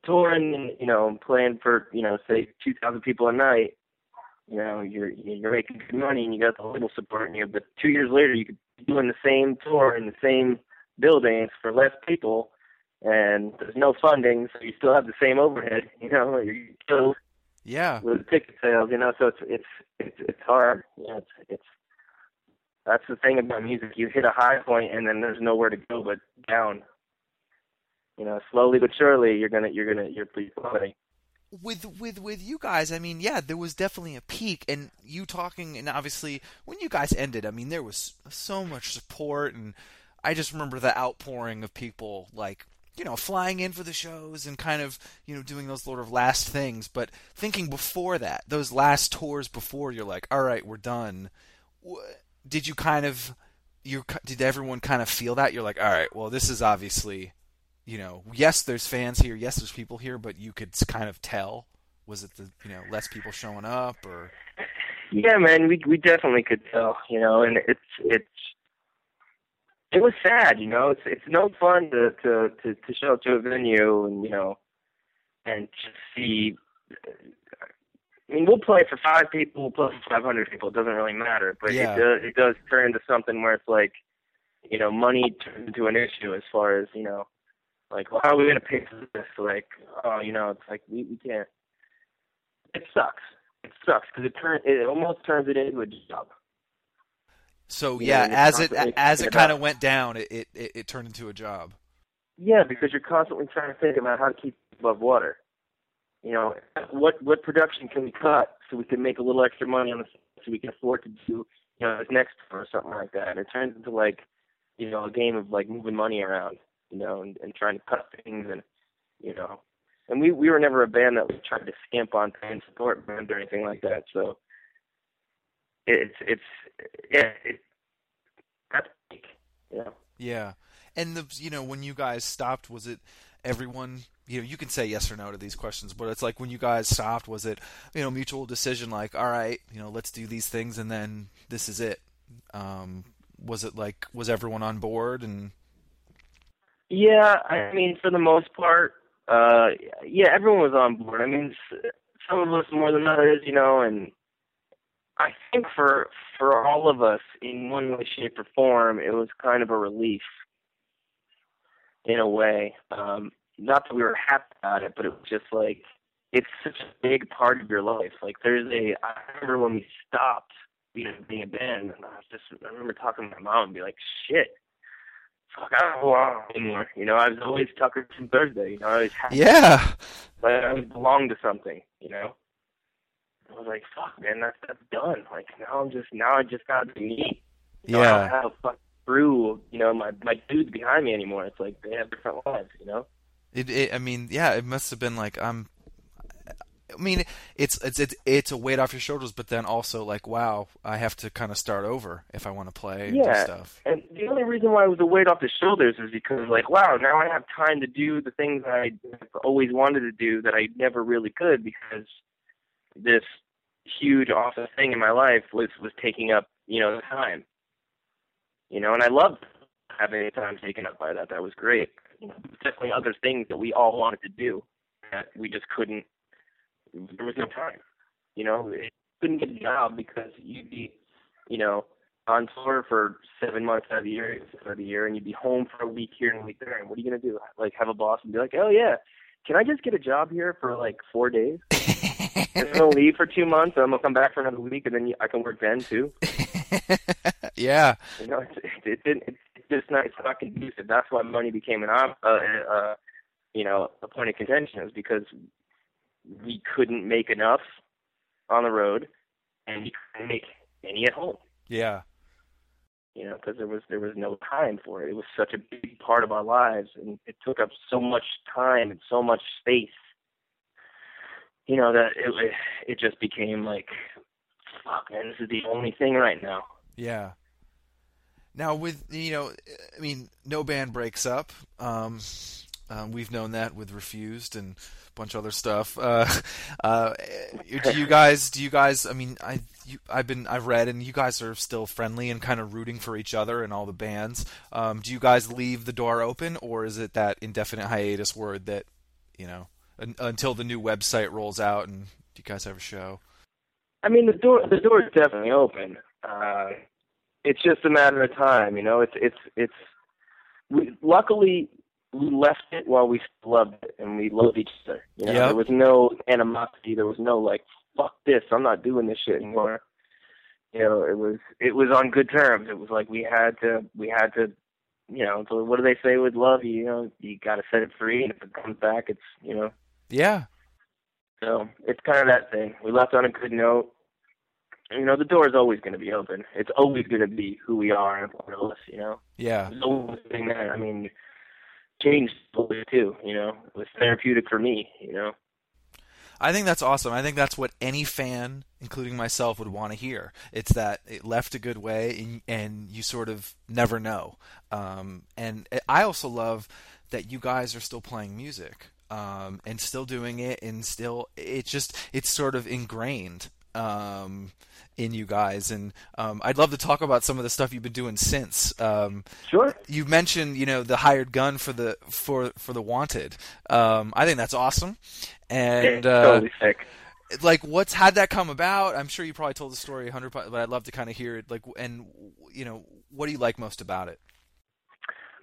touring and, you know, playing for, you know, say 2000 people a night, you know, you're you're making good money and you got the label supporting you, but 2 years later you could be doing the same tour in the same buildings for less people and there's no funding, so you still have the same overhead, you know, you're still yeah, with ticket sales, you know. So it's it's it's it's hard. You know, it's it's that's the thing about music. You hit a high point, and then there's nowhere to go but down. You know, slowly but surely, you're gonna you're gonna you're plummeting. with with with you guys, I mean, yeah, there was definitely a peak, and you talking, and obviously when you guys ended, I mean, there was so much support, and I just remember the outpouring of people like you know flying in for the shows and kind of you know doing those sort of last things. But thinking before that, those last tours before, you're like, all right, we're done. Did you kind of you did everyone kind of feel that you're like, all right, well, this is obviously you know, yes, there's fans here, yes, there's people here, but you could kind of tell. Was it the you know less people showing up, or Yeah, man, we we definitely could tell. You know, and it's it's it was sad. You know, it's it's no fun to to to, to show up to a venue and you know and just see I mean, we'll play for five people, we'll play for 500 people. It doesn't really matter, but Yeah. it does it does turn into something where it's like, you know, money turns into an issue as far as you know, like, well, how are we gonna pay for this? Like, oh, you know, it's like we we can't. It sucks. It sucks because it turn it almost turns it into a job. So You yeah, know, as it as it kind of went down, it, it it it turned into a job. Yeah, because you're constantly trying to think about how to keep above water. You know, what what production can we cut so we can make a little extra money on the so we can afford to do you know this next or something like that. And it turns into like you know a game of like moving money around, you know, and, and trying to cut things and you know. And we we were never a band that tried to skimp on paying support bands or anything like that. So it's it's yeah it. Yeah, and the you know when you guys stopped, was it everyone? You know, you can say yes or no to these questions, but it's like when you guys stopped, was it you know mutual decision? Like, all right, you know, let's do these things, and then this is it. Um, was it like was everyone on board and Yeah, I mean, for the most part, uh, yeah, everyone was on board. I mean, some of us more than others, you know, and I think for for all of us, in one way, shape, or form, it was kind of a relief, in a way. Um, not that we were happy about it, but it was just like it's such a big part of your life. Like there's a, I remember when we stopped, you know, being a band, and I was just, I remember talking to my mom and be like, shit fuck, I don't belong anymore. You know, I was always Tucker from Thursday. You know, I always had, yeah, but I always belonged to something. You know, I was like, fuck, man, that's that's done. Like now I'm just now I just got to be me. You know, I Yeah. don't have a fuck crew. You know, my my dudes behind me anymore. It's like they have different lives. You know. it, it I mean, yeah, it must have been like I'm. I mean, it's it's it's it's a weight off your shoulders, but then also like, wow, I have to kind of start over if I want to play and Yeah. stuff. And the only reason why it was a weight off the shoulders is because, like, wow, now I have time to do the things I always wanted to do that I never really could because this huge awesome thing in my life was was taking up, you know, the time. You know, and I loved having the time taken up by that. That was great. You know, definitely other things that we all wanted to do that we just couldn't. There was no time. You know, it couldn't get a job because you'd be, you know, on tour for seven months out of the year, out of the year, and you'd be home for a week here and a week there. And what are you gonna do? Like have a boss and be like, oh yeah, can I just get a job here for like four days? I'm gonna leave for two months, and I'm gonna come back for another week, and then I can work then too. yeah, You know, it's it, it, it, it's just not it's not conducive. That's why money became an op, uh, uh, you know, a point of contention is because we couldn't make enough on the road, and we couldn't make any at home. yeah, you know, because there was there was no time for it. It was such a big part of our lives, and it took up so much time and so much space. You know that it it just became like, fuck, man, this is the only thing right now. yeah. Now with you know, I mean, no band breaks up. Um, um, we've known that with Refused and bunch of other stuff. Uh, uh, do you guys? Do you guys? I mean, I you, I've been I've read and you guys are still friendly and kind of rooting for each other and all the bands. Um, do you guys leave the door open, or is it that indefinite hiatus word that you know un, until the new website rolls out and do you guys have a show? I mean, the door the door is definitely open. Uh, it's just a matter of time, you know. It's it's it's. We, luckily, we left it while we loved it and we loved each other. You know, Yep. there was no animosity. There was no like, fuck this, I'm not doing this shit anymore. You know, it was it was on good terms. It was like we had to we had to, you know. So what do they say with love? You know, you got to set it free, and if it comes back, it's you know. Yeah, So it's kind of that thing. We left on a good note. You know, the door is always going to be open. It's always going to be who we are and of us. You know, yeah, there's always thing there. I mean, changed a little bit too. You know, it was therapeutic for me. You know, I think that's awesome. I think that's what any fan, including myself, would want to hear. It's that it left a good way, and, and you sort of never know. Um, and I also love that you guys are still playing music um, and still doing it, and still it's just it's sort of ingrained. Um, in you guys, and um, I'd love to talk about some of the stuff you've been doing since. Um, Sure. you mentioned, you know, the hired gun for the for for the wanted. Um, I think that's awesome, and uh, totally sick. like what's had that come about? I'm sure you probably told the story a hundred, times, but I'd love to kind of hear it. Like, and you know, what do you like most about it?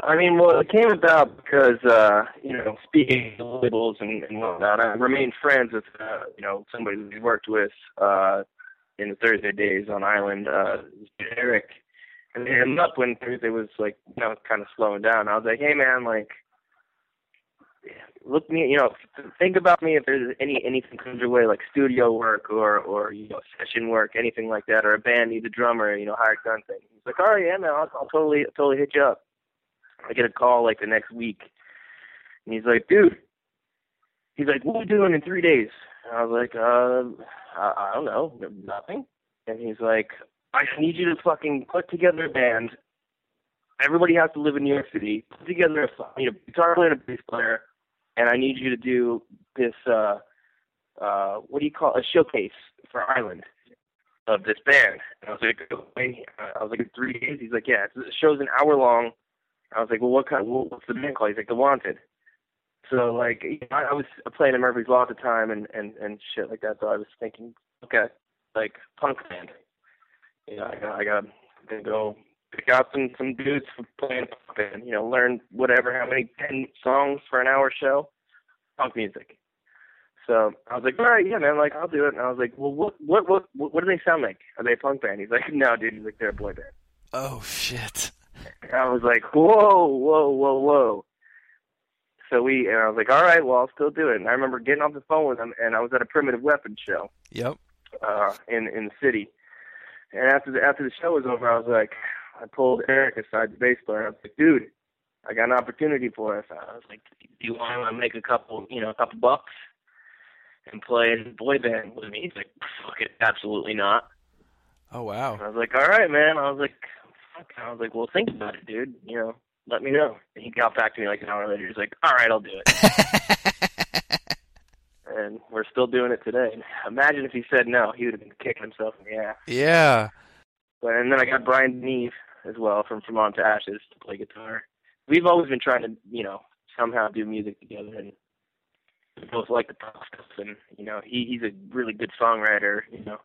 I mean, well, it came about because, uh, you know, speaking of labels and, and whatnot, I remained friends with, uh, you know, somebody we worked with uh, in the Thursday days on Island, uh, Eric. And they hit him up when Thursday was, like, you know, kind of slowing down. I was like, hey, man, like, look me, you know, think about me if there's any anything comes your way, like studio work or or you know session work, anything like that, or a band needs a drummer, you know, hired gun thing. He's like, all right, yeah, man, I'll, I'll totally totally hit you up. I get a call like the next week, and he's like, dude, he's like, what are we doing in three days? And I was like, uh, I, I don't know, nothing. And he's like, I need you to fucking put together a band. Everybody has to live in New York City. Put together a you know, guitar player and a bass player, and I need you to do this. uh uh What do you call it? a showcase for Island of this band? And I was like, okay. I was like, three days. He's like, yeah, the show's an hour long. I was like, well, what kind? What's the band called? He's like, The Wanted. So like, you know, I, I was playing in Murphy's Law at the time and and and shit like that. So I was thinking, okay, like punk band. You know, I got I got to go pick out some some dudes for playing punk band. You know, learn whatever, how many ten songs for an hour show, punk music. So I was like, all right, yeah, man, like I'll do it. And I was like, well, what what what what, do they sound like? Are they a punk band? He's like, no, dude. He's like, they're a boy band. Oh shit! I was like, whoa, whoa, whoa, whoa. So we, and I was like, all right, well, I'll still do it. And I remember getting off the phone with him, and I was at a primitive weapons show Yep. uh, in in the city. And after the after the show was over, I was like, I pulled Eric aside, the bass player. And I was like, dude, I got an opportunity for us. I was like, do you want to make a couple, you know, a couple bucks and play in boy band with me? He's like, fuck it, absolutely not. Oh wow. And I was like, all right, man. I was like. I was like, well, think about it, dude. You know, let me know. And he got back to me like an hour later. He's like, all right, I'll do it. and we're still doing it today. Imagine if he said no, he would have been kicking himself in the ass. yeah. But and then I got Brian Deneve as well from From Autumn to Ashes to play guitar. We've always been trying to, you know, somehow do music together, and both like the stuff. And you know, he he's a really good songwriter. You know,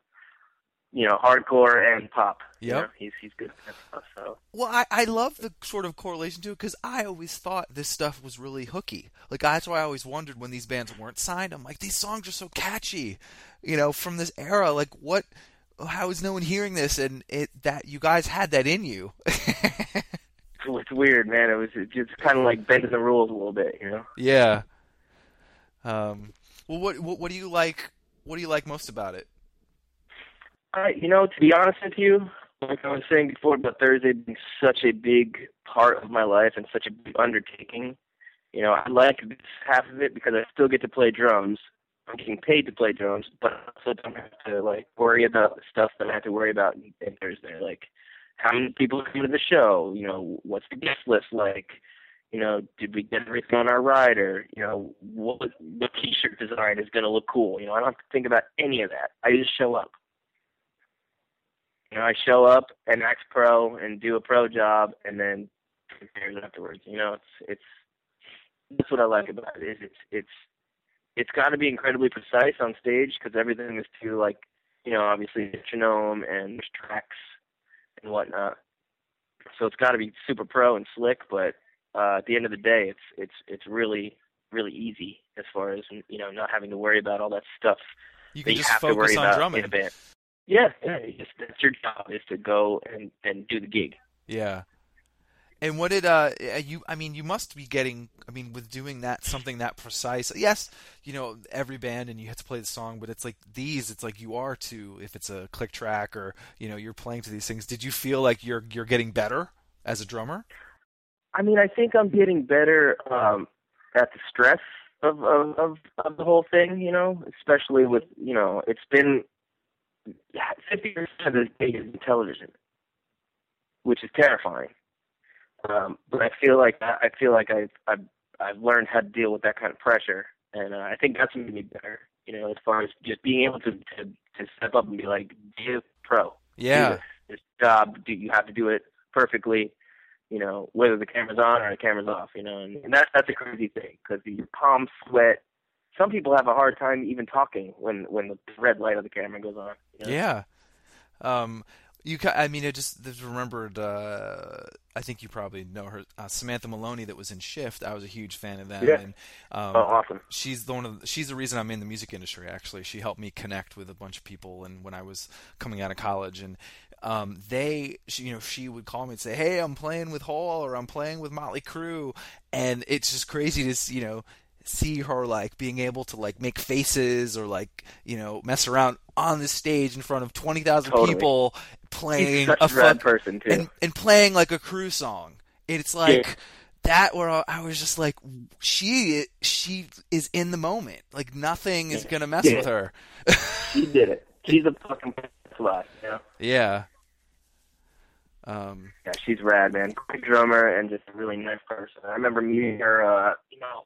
you know, hardcore and pop. You know, he's he's good at stuff. So Well, I, I love the sort of correlation to it because I always thought this stuff was really hooky. Like that's why I always wondered when these bands weren't signed. I'm like, these songs are so catchy, you know, from this era. Like, what? How is no one hearing this? And it that you guys had that in you. it's weird, man. It was just kind of like bending the rules a little bit. You know. yeah. Um. Well, what, what what do you like? What do you like most about it? You know, to be honest with you, like I was saying before about Thursday being such a big part of my life and such a big undertaking, you know, I like this half of it because I still get to play drums. I'm getting paid to play drums, but I also don't have to like worry about the stuff that I have to worry about in, Thursday, like how many people are coming to the show, you know, what's the guest list like, you know, did we get everything on our rider, you know, what what t-shirt design is going to look cool, you know, I don't have to think about any of that. I just show up. You know, I show up and act pro and do a pro job, and then prepares afterwards. You know, it's it's that's what I like about it. Is it's it's it's got to be incredibly precise on stage because everything is to like you know obviously metronome and there's tracks and whatnot. So it's got to be super pro and slick, but uh, at the end of the day, it's it's it's really really easy as far as you know not having to worry about all that stuff You that can you just have to focus worry on drumming. Yeah, yeah. Just that's your job is to go and and do the gig. Yeah. And what did uh you I mean you must be getting I mean with doing that something that precise. Yes, you know, every band and you have to play the song, but it's like these it's like you are too if it's a click track or you know, you're playing to these things. Did you feel like you're you're getting better as a drummer? I mean, I think I'm getting better um, at the stress of, of of of the whole thing. You know, especially with you know, it's been fifty percent of this day is television, which is terrifying. Um, but I feel like I feel like I've I've I've learned how to deal with that kind of pressure, and uh, I think that's made me better. You know, as far as just being able to to to step up and be like, do you pro. Yeah. This, this job, do you have to do it perfectly? You know, whether the camera's on or the camera's off. You know, and, and that that's a crazy thing because your palms sweat. Some people have a hard time even talking when when the red light of the camera goes on. You know? Yeah. Um, you, ca- I mean, I just just remembered. Uh, I think you probably know her, uh, Samantha Maloney, that was in Shift. I was a huge fan of them. Yeah. And, um, Oh, awesome. she's the one of the, she's the reason I'm in the music industry. Actually, she helped me connect with a bunch of people, and when I was coming out of college, and um, they, she, you know, she would call me and say, "Hey, I'm playing with Hole, or I'm playing with Motley Crue," and it's just crazy to, you know, see her like being able to like make faces or like you know mess around on the stage in front of twenty thousand Totally. people playing a rad person too. and and playing like a crew song. It's like that where I- was just like, she she is in the moment. Like nothing is gonna mess Yeah. with her. she did it. She's a fucking. You know? Yeah. Um. Yeah, she's rad, man. Great drummer and just a really nice person. I remember meeting her, uh, you know,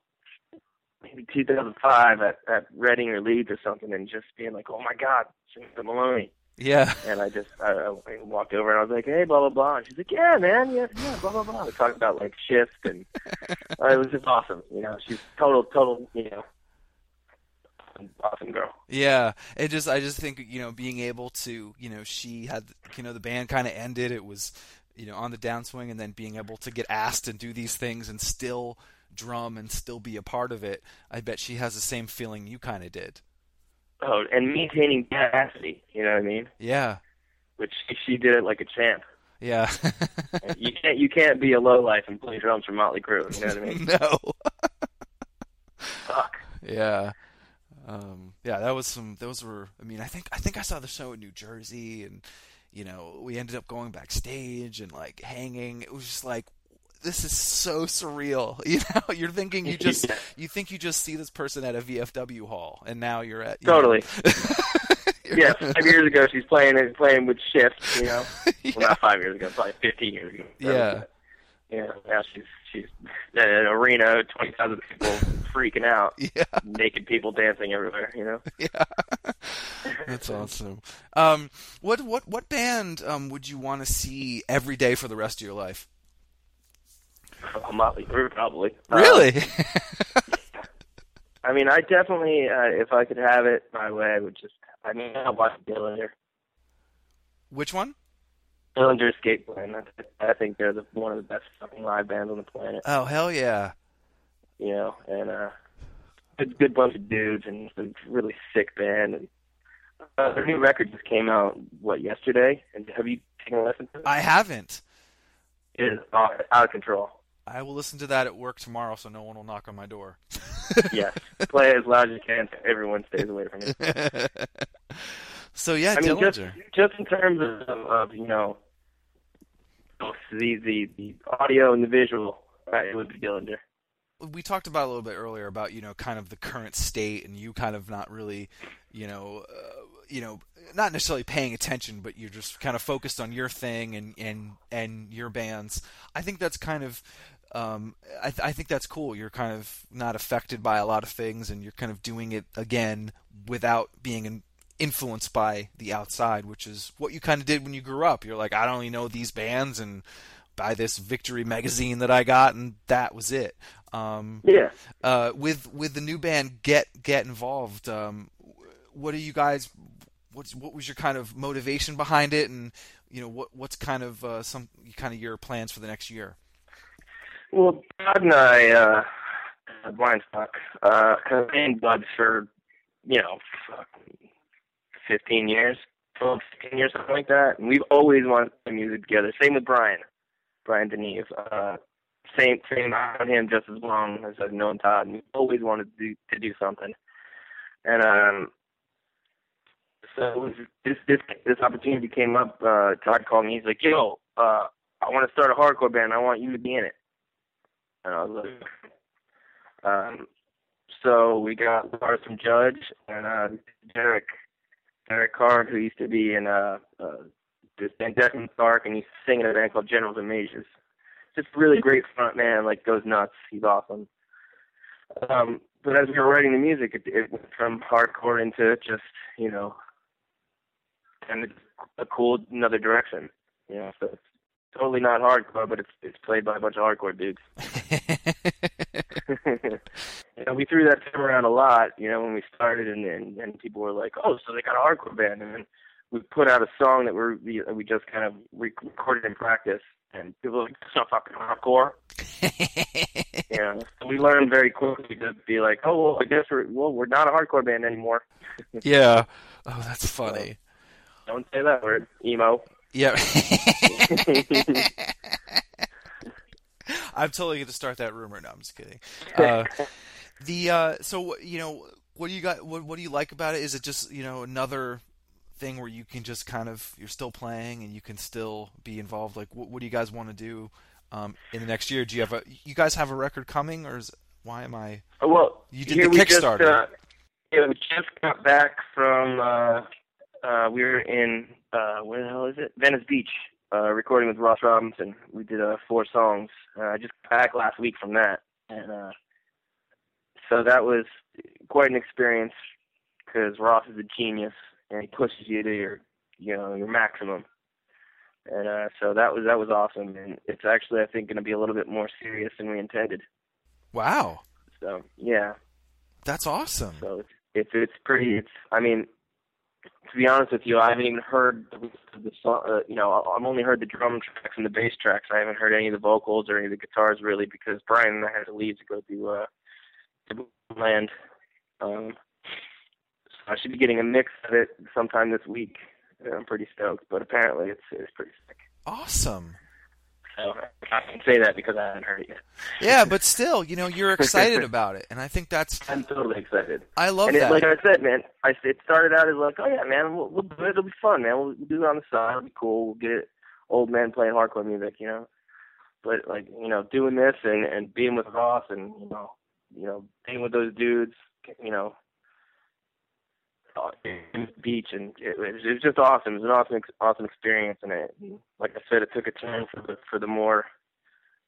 maybe 2005 at at Reading or Leeds or something, and just being like, "Oh my God, Samantha Maloney." Yeah. And I just I, I walked over and I was like, "Hey, blah blah blah." And she's like, "Yeah, man, yeah, yeah, blah blah blah." We talked about like shift and uh, it was just awesome. You know, she's total, total, you know, awesome girl. Yeah, it just I just think you know being able to you know she had you know the band kind of ended it was you know on the downswing and then being able to get asked and do these things and still drum and still be a part of it. I bet she has the same feeling you kind of did. Oh, and maintaining capacity. You know what I mean? Yeah, Which she, she did it like a champ. yeah. you can't you can't be a low life and play drums for Motley Crue. You know what I mean? no. Fuck. Yeah. Um, yeah, that was some. Those were. I mean, I think I think I saw the show in New Jersey, and you know, we ended up going backstage and like hanging. It was just like, this is so surreal. You know, you're thinking you just Yeah. you think you just see this person at a VFW hall, and now you're at you Totally. yeah, five years ago she's playing and playing with shift. You know, well not five years ago, probably fifteen years ago. Yeah. Yeah. Now she's she's in an arena, twenty thousand people freaking out, yeah, naked people dancing everywhere. You know. yeah. That's awesome. Um, what what what band um would you want to see every day for the rest of your life? Motley Crue, probably. Uh, Really? I mean, I definitely, uh, if I could have it my way, I would just. I mean, I watch Dillinger. Which one? Dillinger Escape Plan. I, I think they're the, one of the best fucking live bands on the planet. Oh hell yeah! You know, and uh, good, good bunch of dudes and it's a really sick band. And uh, their new record just came out what yesterday. And have you taken a listen to it? I haven't. It is out of control. I will listen to that at work tomorrow, so no one will knock on my door. Yes, play as loud as you can so everyone stays away from you. so yeah, I mean, just Dillinger. just in terms of, of you know, the the the audio and the visual, uh, it would be Dillinger. we talked about a little bit earlier about you know kind of the current state and you kind of not really you know uh, you know not necessarily paying attention but you're just kind of focused on your thing and and and your bands. I think that's kind of um i th- i think that's cool. You're kind of not affected by a lot of things and you're kind of doing it again without being in, influenced by the outside which is what you kind of did when you grew up. You're like i only know these bands and buy this victory magazine that i got and that was it. Um Yeah. uh, with with the new band get get involved um, what are you guys what's what was your kind of motivation behind it and you know what what's kind of uh, some kind of your plans for the next year Well, Doug and I, uh, uh, Blindstock, uh, have been buds for, you know, 15 years, 12, 15 years, something like that. And we've always wanted to music together. Same with Brian, Brian Deneve. Uh, same, same. I've him just as long as I've known Todd. And we've always wanted to do, to do something. And, um, so this this this opportunity came up. Uh, Todd called me. He's like, "Yo, uh, I want to start a hardcore band. I want you to be in it." And I was like, um, so we got Lars from Judge and uh, Derek, Derek Carr, who used to be in uh, uh, this band Death Dark, and he's singing in a band called Generals and Majors. Just really great front man, like goes nuts. He's awesome. Um, but as we were writing the music, it, it went from hardcore into just you know, and it's a cool another direction. You know, so it's totally not hardcore, but it's it's played by a bunch of hardcore dudes. you know, we threw that term around a lot, you know, when we started, and and, and people were like, "Oh, so they got a hardcore band," and then we put out a song that we're we, we just kind of recorded in practice, and people were like, "It's not fucking hardcore." you know, so we learned very quickly to be like, "Oh, well, I guess we're well, we're not a hardcore band anymore." yeah. Oh, that's funny. So, don't say that word, emo. Yeah. I'm totally going to start that rumor. No, I'm just kidding. Uh, the uh, so you know what do you got? What what do you like about it? Is it just you know another thing where you can just kind of you're still playing and you can still be involved? Like what, what do you guys want to do um, in the next year? Do you have a you guys have a record coming or is why am I? Well, you did the Kickstarter. Just, uh, yeah, we just got back from. Uh, we were in uh, where the hell is it? Venice Beach, uh, recording with Ross Robinson. We did uh, four songs. Uh, I just got back last week from that, and uh, so that was quite an experience because Ross is a genius and he pushes you to your, you know, your maximum. And uh, so that was that was awesome, and it's actually I think going to be a little bit more serious than we intended. Wow. So yeah. That's awesome. So it's it's, it's pretty. It's I mean to be honest with you, I haven't even heard the, song. Uh, you know, I've only heard the drum tracks and the bass tracks. I haven't heard any of the vocals or any of the guitars really because Brian and I had to leave to go to uh, to land. Um, so I should be getting a mix of it sometime this week. I'm pretty stoked, but apparently it's it's pretty sick. Awesome. So I can say that because I haven't heard it yet. yeah, but still, you know, you're excited about it, and I think that's. I'm totally excited. I love and that. It, like I said, man, I it started out as like, oh yeah, man, we'll, we'll do it. It'll be fun, man. We'll, we'll do it on the side. It'll be cool. We'll get old men playing hardcore music, you know. But like, you know, doing this and and being with Ross and you know, you know, being with those dudes, you know, in the beach, and it, it was just awesome. It was an awesome, awesome experience, and it, like I said, it took a turn for the for the more,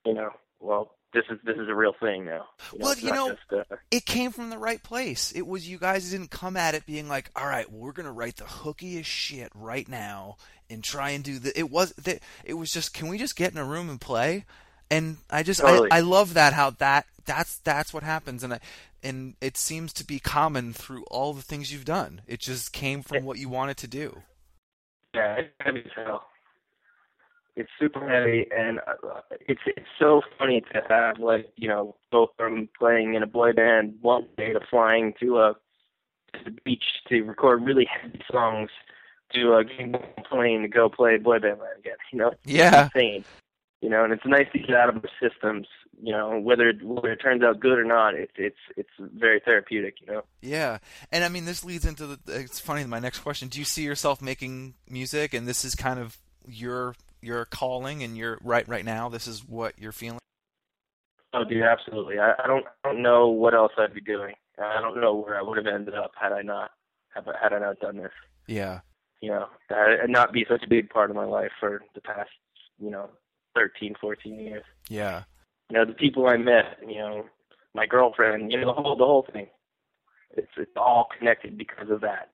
you know, well, this is this is a real thing now. You know, well, you know, just, uh, it came from the right place. It was you guys didn't come at it being like, all right, well, we're gonna write the hookiest shit right now and try and do the. It was that it was just, can we just get in a room and play? And I just totally. I, I love that how that that's that's what happens, and I and it seems to be common through all the things you've done. It just came from what you wanted to do. Yeah, it's heavy as hell. It's super heavy, and uh, it's it's so funny to have like you know go from playing in a boy band one day to flying to a to the beach to record really heavy songs to uh, a plane to go play boy band again. You know, it's yeah, insane. You know, and it's nice to get out of the systems you know whether whether it turns out good or not it's it's it's very therapeutic you know? Yeah. And i mean this leads into the it's funny my next question. Do you see yourself making music? And this is kind of your your calling and you're right right now this is what you're feeling? Oh dude absolutely. I, I don't I don't know what else i'd be doing. I don't know where i would have ended up had i not had, had i not done this. Yeah. You know and not be such a big part of my life for the past you know 13 14 years. Yeah you know, the people I met, you know, my girlfriend, you know, the whole the whole thing. It's it's all connected because of that.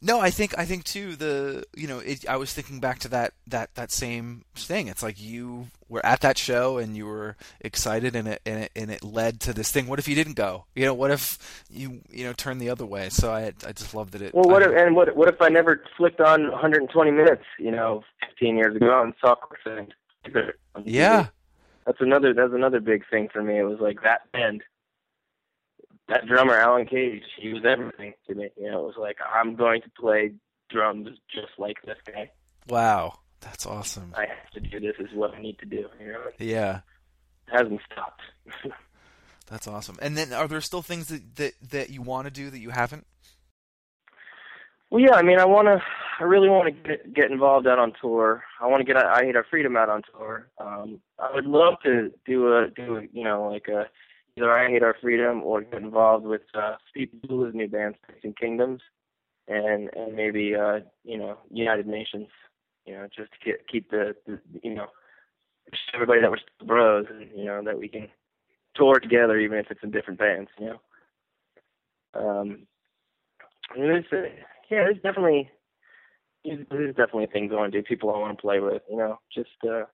No, I think I think too the you know it, I was thinking back to that that that same thing. It's like you were at that show and you were excited and it and it and it led to this thing. What if you didn't go? You know, what if you you know turned the other way? So I I just love that it. Well, what I, if, and what what if I never flicked on 120 minutes? You know, 15 years ago and saw Quicksand. Yeah, that's another that's another big thing for me. It was like that band, that drummer Alan Cage. He was everything to me. You know, it was like I'm going to play drums just like this guy. Wow, that's awesome. I have to do this. Is what I need to do. You know. Yeah. It hasn't stopped. that's awesome. And then, are there still things that that that you want to do that you haven't? Well, yeah. I mean, I want to. I really want to get get involved out on tour. I want to get I Hate Our Freedom out on tour. Um, I would love to do a do a, you know like a either I Hate Our Freedom or get involved with uh, Steve Blue's new band, Facing Kingdoms, and and maybe uh, you know United Nations. You know, just to get, keep the, the you know everybody that we're bros, and you know that we can tour together even if it's in different bands. You know. Um, and there's, uh, yeah, there's definitely there's definitely things I want to do, people I want to play with. You know, just uh,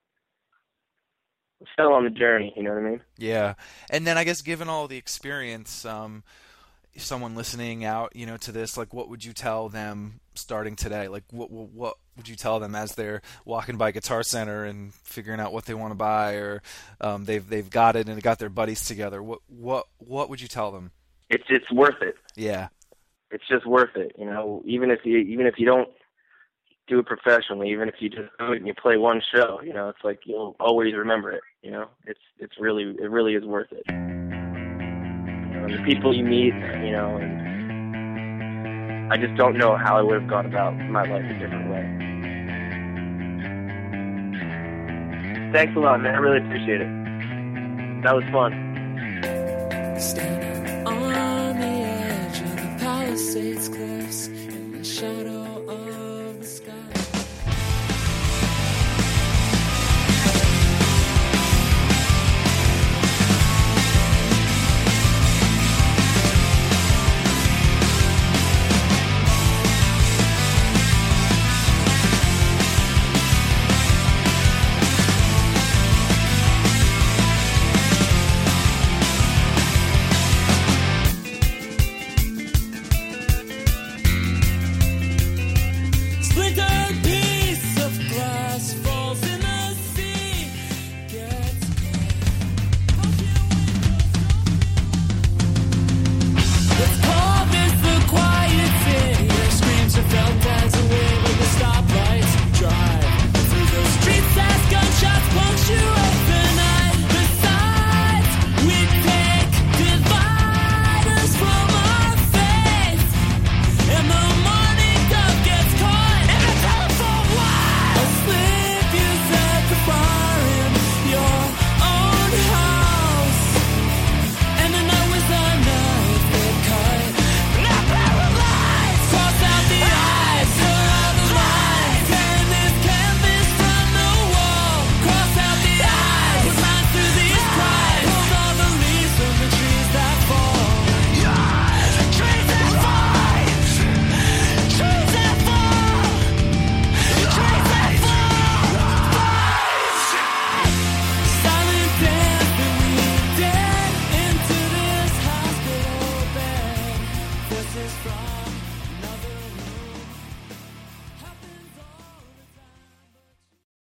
still on the journey. You know what I mean? Yeah, and then I guess given all the experience, um, someone listening out, you know, to this, like, what would you tell them starting today? Like, what what, what would you tell them as they're walking by Guitar Center and figuring out what they want to buy, or um, they've they've got it and got their buddies together? What what what would you tell them? It's it's worth it. Yeah, it's just worth it. You know, even if you even if you don't do it professionally, even if you just do it and you play one show, you know, it's like you'll always remember it. You know, it's it's really it really is worth it. You know, the people you meet, you know, and I just don't know how I would have gone about my life a different way. Thanks a lot, man. I really appreciate it. That was fun. Shadow